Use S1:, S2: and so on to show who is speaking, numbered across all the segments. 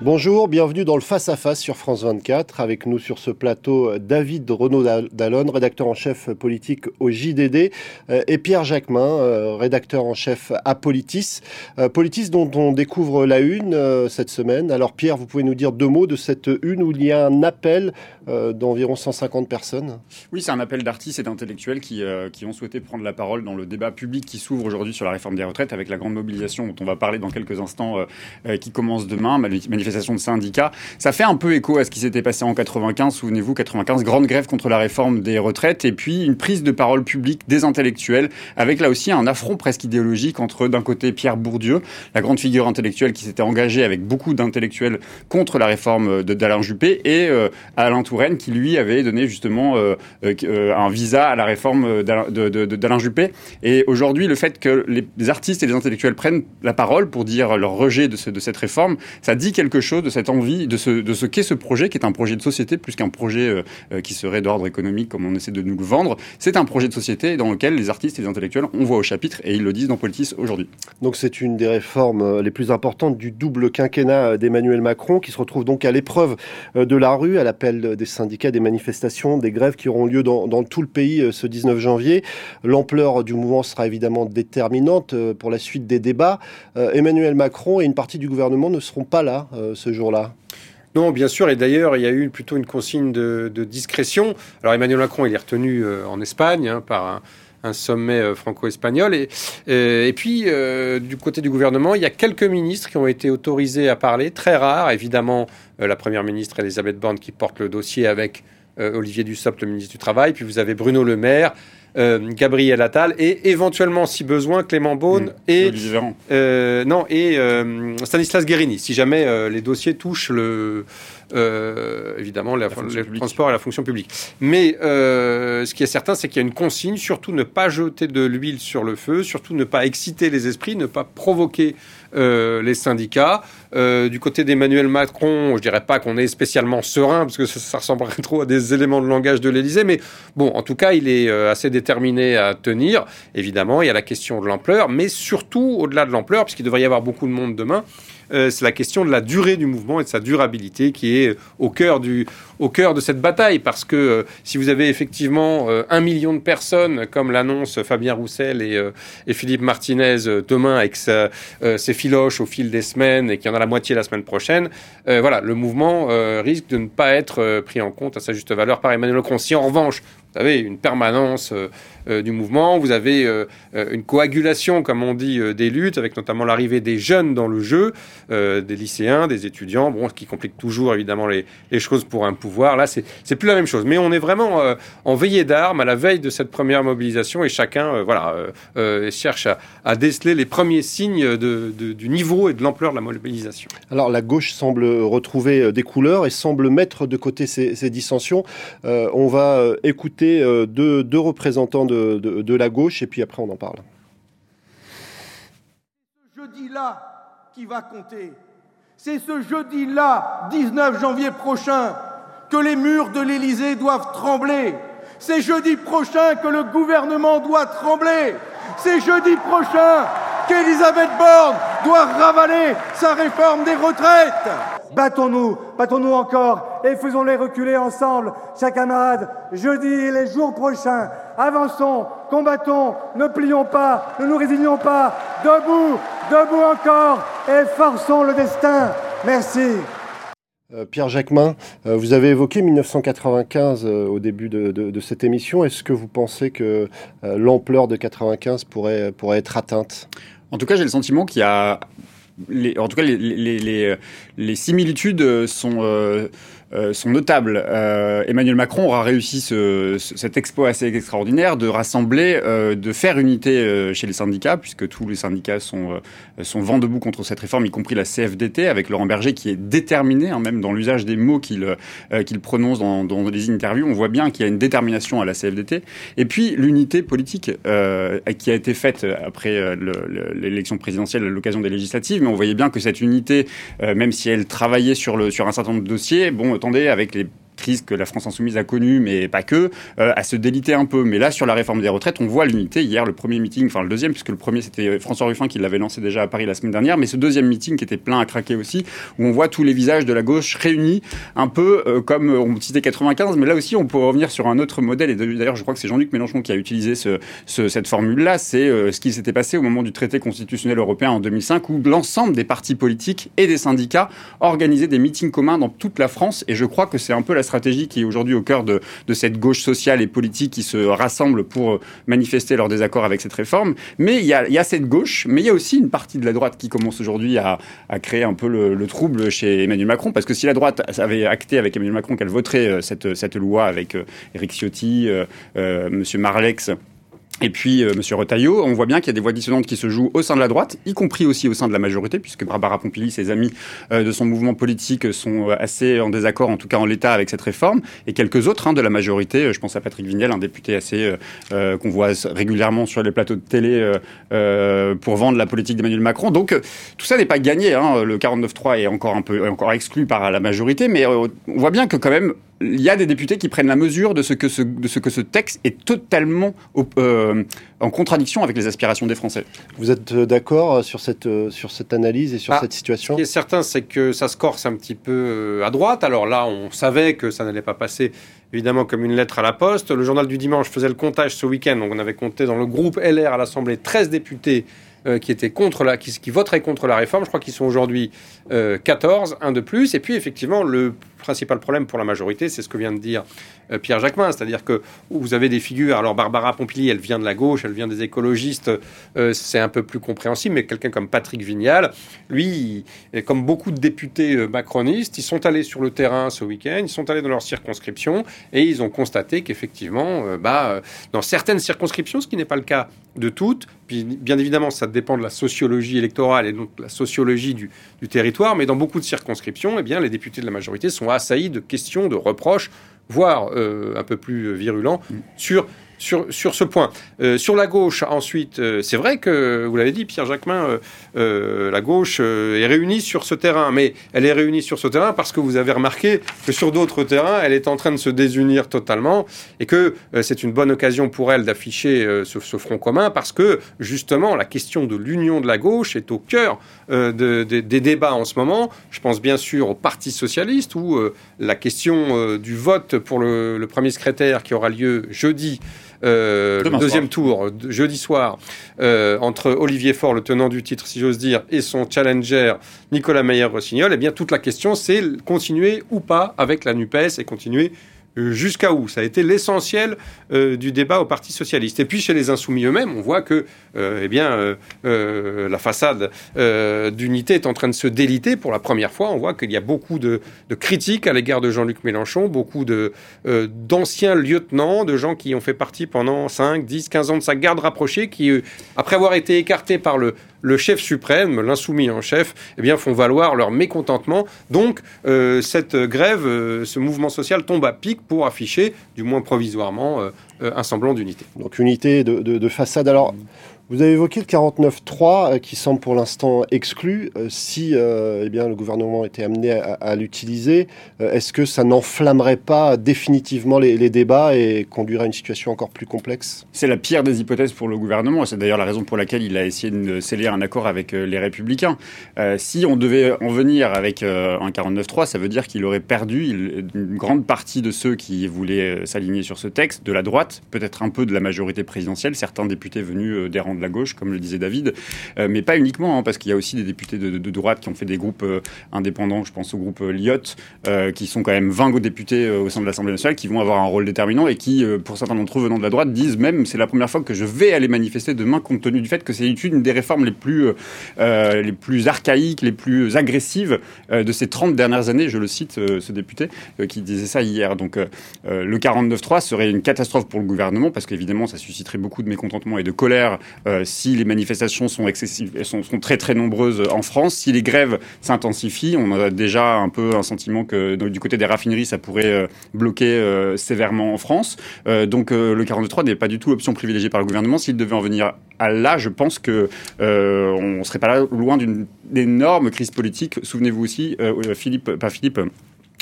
S1: Bonjour, bienvenue dans le Face à Face sur France 24. Avec nous sur ce plateau, David Renaud Dallon, rédacteur en chef politique au JDD, euh, et Pierre Jacquemin, euh, rédacteur en chef à Politis. Euh, Politis dont on découvre la une cette semaine. Alors Pierre, vous pouvez nous dire deux mots de cette une où il y a un appel d'environ 150 personnes
S2: Oui, c'est un appel d'artistes et d'intellectuels qui, qui ont souhaité prendre la parole dans le débat public qui s'ouvre aujourd'hui sur la réforme des retraites avec la grande mobilisation dont on va parler dans quelques instants qui commence demain de syndicats. Ça fait un peu écho à ce qui s'était passé en 95. Souvenez-vous, 95, grande grève contre la réforme des retraites et puis une prise de parole publique des intellectuels avec là aussi un affront presque idéologique entre d'un côté Pierre Bourdieu, la grande figure intellectuelle qui s'était engagée avec beaucoup d'intellectuels contre la réforme d'Alain Juppé et euh, Alain Touraine qui lui avait donné justement euh, euh, un visa à la réforme d'Alain Juppé. Et aujourd'hui, le fait que les artistes et les intellectuels prennent la parole pour dire leur rejet de, de cette réforme, ça dit quelque chose de cette envie, de ce, de ce qu'est ce projet, qui est un projet de société plus qu'un projet euh, euh, qui serait d'ordre économique comme on essaie de nous le vendre. C'est un projet de société dans lequel les artistes et les intellectuels, on voit au chapitre et ils le disent dans Politis aujourd'hui.
S1: Donc c'est une des réformes euh, les plus importantes du double quinquennat d'Emmanuel Macron qui se retrouve donc à l'épreuve de la rue, à l'appel des syndicats, des manifestations, des grèves qui auront lieu dans, dans tout le pays ce 19 janvier. L'ampleur du mouvement sera évidemment déterminante pour la suite des débats. Emmanuel Macron et une partie du gouvernement ne seront pas là ce jour-là?
S3: Non, bien sûr. Et d'ailleurs, il y a eu plutôt une consigne de, discrétion. Alors Emmanuel Macron, il est retenu euh, en Espagne hein, par un, sommet euh, franco-espagnol. Et, euh, puis, du côté du gouvernement, il y a quelques ministres qui ont été autorisés à parler, très rares. Évidemment, la première ministre Elisabeth Borne qui porte le dossier avec Olivier Dussopt, le ministre du Travail. Puis vous avez Bruno Le Maire, euh, Gabriel Attal et éventuellement, si besoin, Clément Beaune mmh. et euh, non et euh, Stanislas Guérini, si jamais les dossiers touchent le évidemment le transport et la fonction publique. Mais ce qui est certain, c'est qu'il y a une consigne, surtout ne pas jeter de l'huile sur le feu, surtout ne pas exciter les esprits, ne pas provoquer les syndicats. du côté d'Emmanuel Macron, je dirais pas qu'on est spécialement serein parce que ça, ça, ressemblerait trop à des éléments de langage de l'Élysée, mais bon, en tout cas, il est assez déterminé à tenir. Évidemment, il y a la question de l'ampleur, mais surtout, au-delà de l'ampleur, puisqu'il devrait y avoir beaucoup de monde demain, euh, c'est la question de la durée du mouvement et de sa durabilité qui est au cœur, du, au cœur de cette bataille. Parce que euh, si vous avez effectivement euh, un million de personnes, comme l'annonce Fabien Roussel et, et Philippe Martinez demain avec ses filoches au fil des semaines et qu'il y en a la moitié la semaine prochaine, voilà, le mouvement risque de ne pas être pris en compte à sa juste valeur par Emmanuel Macron. Si en revanche, vous avez une permanence euh, euh, du mouvement, vous avez euh, une coagulation, comme on dit, des luttes, avec notamment l'arrivée des jeunes dans le jeu, des lycéens, des étudiants, bon, ce qui complique toujours évidemment les, choses pour un pouvoir. Là, c'est plus la même chose. Mais on est vraiment en veillée d'armes à la veille de cette première mobilisation et chacun voilà, cherche à, déceler les premiers signes du niveau et de l'ampleur de la mobilisation.
S1: Alors la gauche semble retrouver des couleurs et semble mettre de côté ces, ces dissensions. on va écouter euh, deux, représentants de, la gauche et puis après on en parle.
S4: Ce jeudi-là qui va compter. C'est ce jeudi-là, 19 janvier prochain, que les murs de l'Élysée doivent trembler. C'est jeudi prochain que le gouvernement doit trembler. C'est jeudi prochain qu'Elisabeth Borne doit ravaler sa réforme des retraites.
S5: Battons-nous, battons-nous encore et faisons-les reculer ensemble, chers camarades, jeudi et les jours prochains. Avançons, combattons, ne plions pas, ne nous résignons pas. Debout, debout encore et forçons le destin. Merci.
S1: Euh, Pierre Jacquemin, euh, vous avez évoqué 1995 euh, au début de, cette émission. Est-ce que vous pensez que l'ampleur de 95 pourrait, pourrait être atteinte?
S2: En tout cas, j'ai le sentiment qu'il y a les, en tout cas, les, les, les, les similitudes sont euh, euh, sont notables. Euh, Emmanuel Macron aura réussi ce, cet exploit assez extraordinaire de rassembler, euh, de faire unité chez les syndicats, puisque tous les syndicats sont, sont vent debout contre cette réforme, y compris la CFDT, avec Laurent Berger qui est déterminé, hein, même dans l'usage des mots qu'il qu'il prononce dans, dans, les interviews. On voit bien qu'il y a une détermination à la CFDT. Et puis l'unité politique qui a été faite après l'élection présidentielle à l'occasion des législatives, mais on voyait bien que cette unité, même si elle travaillait sur, le, sur un certain nombre de dossiers, bon, attendez, avec les que la France insoumise a connue, mais pas que, à se déliter un peu. Mais là, sur la réforme des retraites, on voit l'unité. Hier, le premier meeting, enfin le deuxième, puisque le premier c'était François Ruffin qui l'avait lancé déjà à Paris la semaine dernière, mais ce deuxième meeting qui était plein à craquer aussi, où on voit tous les visages de la gauche réunis, un peu comme on citait 95, mais là aussi on peut revenir sur un autre modèle. Et d'ailleurs, je crois que c'est Jean-Luc Mélenchon qui a utilisé ce, cette formule-là. C'est ce qui s'était passé au moment du traité constitutionnel européen en 2005, où l'ensemble des partis politiques et des syndicats organisaient des meetings communs dans toute la France. Et je crois que c'est un peu la stratégie qui est aujourd'hui au cœur de, de, cette gauche sociale et politique qui se rassemble pour manifester leur désaccord avec cette réforme. Mais il y a, cette gauche, mais il y a aussi une partie de la droite qui commence aujourd'hui à, à, créer un peu le, le, trouble chez Emmanuel Macron, parce que si la droite avait acté avec Emmanuel Macron qu'elle voterait euh, cette, cette loi avec Eric euh, Ciotti, euh, euh, Monsieur Marlex, et puis, euh, Monsieur Retailleau, on voit bien qu'il y a des voix dissonantes qui se jouent au sein de la droite, y compris aussi au sein de la majorité, puisque Barbara Pompili, ses amis euh, de son mouvement politique, sont euh, assez en désaccord, en tout cas en l'état, avec cette réforme, et quelques autres hein, de la majorité. Euh, je pense à Patrick Vignel, un député assez euh, qu'on voit régulièrement sur les plateaux de télé pour vendre la politique d'Emmanuel Macron. Donc, tout ça n'est pas gagné. Hein. Le 49-3 est encore un peu encore exclu par la majorité, mais on voit bien que quand même il y a des députés qui prennent la mesure de ce que ce, de ce, que ce texte est totalement euh, en contradiction avec les aspirations des Français.
S1: Vous êtes euh, d'accord euh, sur cette, sur cette analyse et sur ah, cette situation?
S3: Ce qui est certain, c'est que ça se corse un petit peu à droite. Alors là, on savait que ça n'allait pas passer évidemment comme une lettre à la poste. Le journal du dimanche faisait le comptage ce week-end. Donc on avait compté dans le groupe LR à l'Assemblée 13 députés euh, qui étaient contre la, qui, qui, voteraient contre la réforme. Je crois qu'ils sont aujourd'hui euh, 14, un de plus. Et puis effectivement, le principal problème pour la majorité, c'est ce que vient de dire euh, Pierre Jacquemin, c'est-à-dire que vous avez des figures. Alors Barbara Pompili, elle vient de la gauche, elle vient des écologistes, euh, c'est un peu plus compréhensible. Mais quelqu'un comme Patrick Vignal, lui, comme beaucoup de députés euh, macronistes, ils sont allés sur le terrain ce week-end, ils sont allés dans leur circonscription et ils ont constaté qu'effectivement, bah, dans certaines circonscriptions, ce qui n'est pas le cas de toutes, puis bien évidemment, ça dépend de la sociologie électorale et donc la sociologie du, du territoire, mais dans beaucoup de circonscriptions, eh bien, les députés de la majorité sont assaillis de questions, de reproches, voire euh, un peu plus virulents, mm. sur sur, ce point. Euh, sur la gauche, ensuite, euh, c'est vrai que, vous l'avez dit, Pierre Jacquemin, euh, la gauche est réunie sur ce terrain, mais elle est réunie sur ce terrain parce que vous avez remarqué que sur d'autres terrains, elle est en train de se désunir totalement et que c'est une bonne occasion pour elle d'afficher ce, front commun parce que, justement, la question de l'union de la gauche est au cœur de, de, des débats en ce moment. Je pense bien sûr au Parti socialiste où la question du vote pour le premier secrétaire qui aura lieu jeudi euh, le deuxième tour, jeudi soir, euh, entre Olivier Faure, le tenant du titre, si j'ose dire, et son challenger Nicolas Meyer-Rossignol, eh bien, toute la question, c'est continuer ou pas avec la NUPES et continuer jusqu'à où? Ça a été l'essentiel euh, du débat au Parti socialiste. Et puis chez les insoumis eux-mêmes, on voit que euh, eh bien, euh, euh la façade euh, d'unité est en train de se déliter pour la première fois. On voit qu'il y a beaucoup de, critiques à l'égard de Jean-Luc Mélenchon, beaucoup d'anciens lieutenants, de gens qui ont fait partie pendant 5, 10, 15 ans de sa garde rapprochée, qui, après avoir été écartés par le, le chef suprême, l'insoumis en chef, eh bien, font valoir leur mécontentement. Donc, euh, cette grève, euh, ce mouvement social tombe à pic pour afficher, du moins provisoirement, euh, un semblant d'unité.
S1: Donc, unité de façade. Alors, vous avez évoqué le 49.3 euh, qui semble pour l'instant exclu. Euh, si euh, eh bien, le gouvernement était amené à, l'utiliser, euh, est-ce que ça n'enflammerait pas définitivement les, les, débats et conduirait à une situation encore plus complexe?
S2: C'est la pire des hypothèses pour le gouvernement. C'est d'ailleurs la raison pour laquelle il a essayé de sceller un accord avec les Républicains. si on devait en venir avec un 49.3, ça veut dire qu'il aurait perdu une grande partie de ceux qui voulaient s'aligner sur ce texte, de la droite, peut-être un peu de la majorité présidentielle, certains députés venus des rangs de la gauche, comme le disait David, euh, mais pas uniquement, hein, parce qu'il y a aussi des députés de, droite qui ont fait des groupes euh, indépendants, je pense au groupe euh, Lyot, qui sont quand même 20 députés au sein de l'Assemblée nationale, qui vont avoir un rôle déterminant et qui, pour certains d'entre eux venant de la droite, disent même c'est la première fois que je vais aller manifester demain compte tenu du fait que c'est une des réformes les plus, les plus archaïques, les plus agressives de ces 30 dernières années, je le cite, ce député, qui disait ça hier. Donc le 49-3 serait une catastrophe pour le gouvernement parce qu'évidemment ça susciterait beaucoup de mécontentement et de colère euh, si les manifestations sont excessives, sont, très très nombreuses en France, si les grèves s'intensifient, on a déjà un peu un sentiment que du côté des raffineries, ça pourrait euh, bloquer euh, sévèrement en France. Donc le 43 n'est pas du tout l'option privilégiée par le gouvernement. S'il devait en venir à là, je pense que on serait pas loin d'une énorme crise politique. Souvenez-vous aussi, Philippe, pas Philippe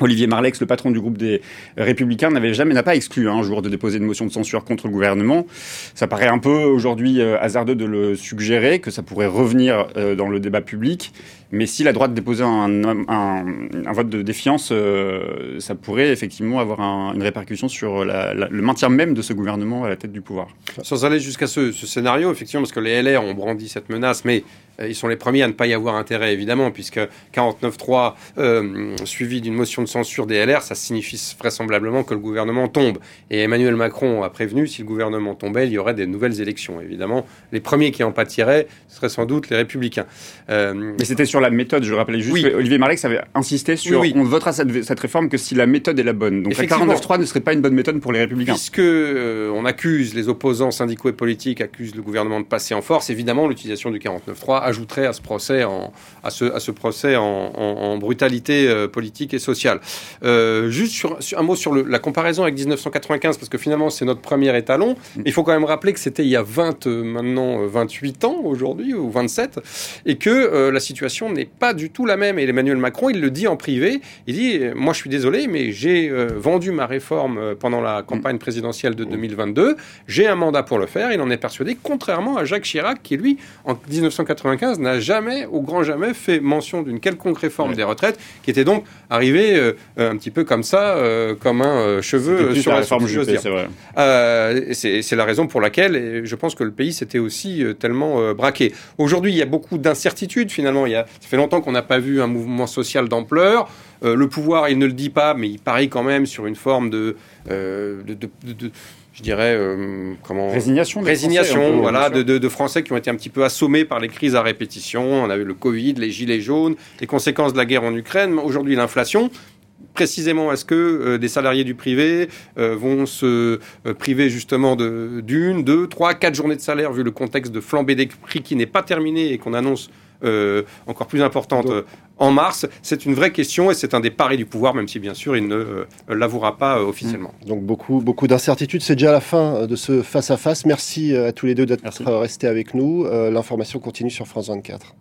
S2: Olivier Marlex, le patron du groupe des Républicains, n'avait jamais n'a pas exclu hein, un jour de déposer une motion de censure contre le gouvernement. Ça paraît un peu aujourd'hui euh, hasardeux de le suggérer, que ça pourrait revenir euh, dans le débat public. Mais si la droite déposait un, un, un vote de défiance, euh, ça pourrait effectivement avoir un, une répercussion sur le maintien même de ce gouvernement à la tête du pouvoir.
S3: Sans aller jusqu'à ce, scénario, effectivement, parce que les LR ont brandi cette menace, mais ils sont les premiers à ne pas y avoir intérêt, évidemment, puisque 49.3 euh, suivi d'une motion de censure des LR, ça signifie vraisemblablement que le gouvernement tombe. Et Emmanuel Macron a prévenu, si le gouvernement tombait, il y aurait des nouvelles élections. Évidemment, les premiers qui en pâtiraient, ce seraient sans doute les Républicains.
S2: Euh, mais c'était sur la méthode, je rappelais juste. Oui. Olivier Marlex avait insisté sur oui, oui. on votera cette, cette, réforme que si la méthode est la bonne. Donc la 49.3 ne serait pas une bonne méthode pour les Républicains.
S3: Puisque euh, on accuse, les opposants syndicaux et politiques accusent le gouvernement de passer en force, évidemment, l'utilisation du 49.3 ajouterait à ce procès en, à ce, à ce procès en, en, en brutalité euh, politique et sociale. Euh, juste sur, sur, un mot sur le, la comparaison avec 1995, parce que finalement c'est notre premier étalon. Mm. Il faut quand même rappeler que c'était il y a 20, euh, maintenant 28 ans aujourd'hui, ou 27, et que euh, la situation n'est pas du tout la même. Et Emmanuel Macron, il le dit en privé, il dit, moi je suis désolé, mais j'ai euh, vendu ma réforme pendant la campagne présidentielle de 2022, j'ai un mandat pour le faire, il en est persuadé, contrairement à Jacques Chirac, qui lui, en 1995, n'a jamais, au grand jamais, fait mention d'une quelconque réforme ouais. des retraites, qui était donc arrivé euh, un petit peu comme ça, euh, comme un euh, cheveu sur la réforme Juppé, c'est C'est la raison pour laquelle je pense que le pays s'était aussi tellement braqué. Aujourd'hui, il y a beaucoup d'incertitudes finalement. Il y a, ça fait longtemps qu'on n'a pas vu un mouvement social d'ampleur. Euh, le pouvoir, il ne le dit pas, mais il parie quand même sur une forme de, euh, de, de, de je dirais, euh, comment
S2: résignation,
S3: résignation, Français, voilà, de, de, de, Français qui ont été un petit peu assommés par les crises à répétition. On a eu le Covid, les gilets jaunes, les conséquences de la guerre en Ukraine, aujourd'hui l'inflation. Précisément, est-ce que euh, des salariés du privé euh, vont se euh, priver justement de d'une, deux, trois, quatre journées de salaire vu le contexte de flambée des prix qui n'est pas terminé et qu'on annonce euh, encore plus importante en mars? C'est une vraie question et c'est un des paris du pouvoir, même si bien sûr il ne euh, l'avouera pas euh, officiellement.
S1: Donc beaucoup, beaucoup d'incertitudes. C'est déjà la fin de ce face à face. Merci à tous les deux d'être restés avec nous. L'information continue sur France 24.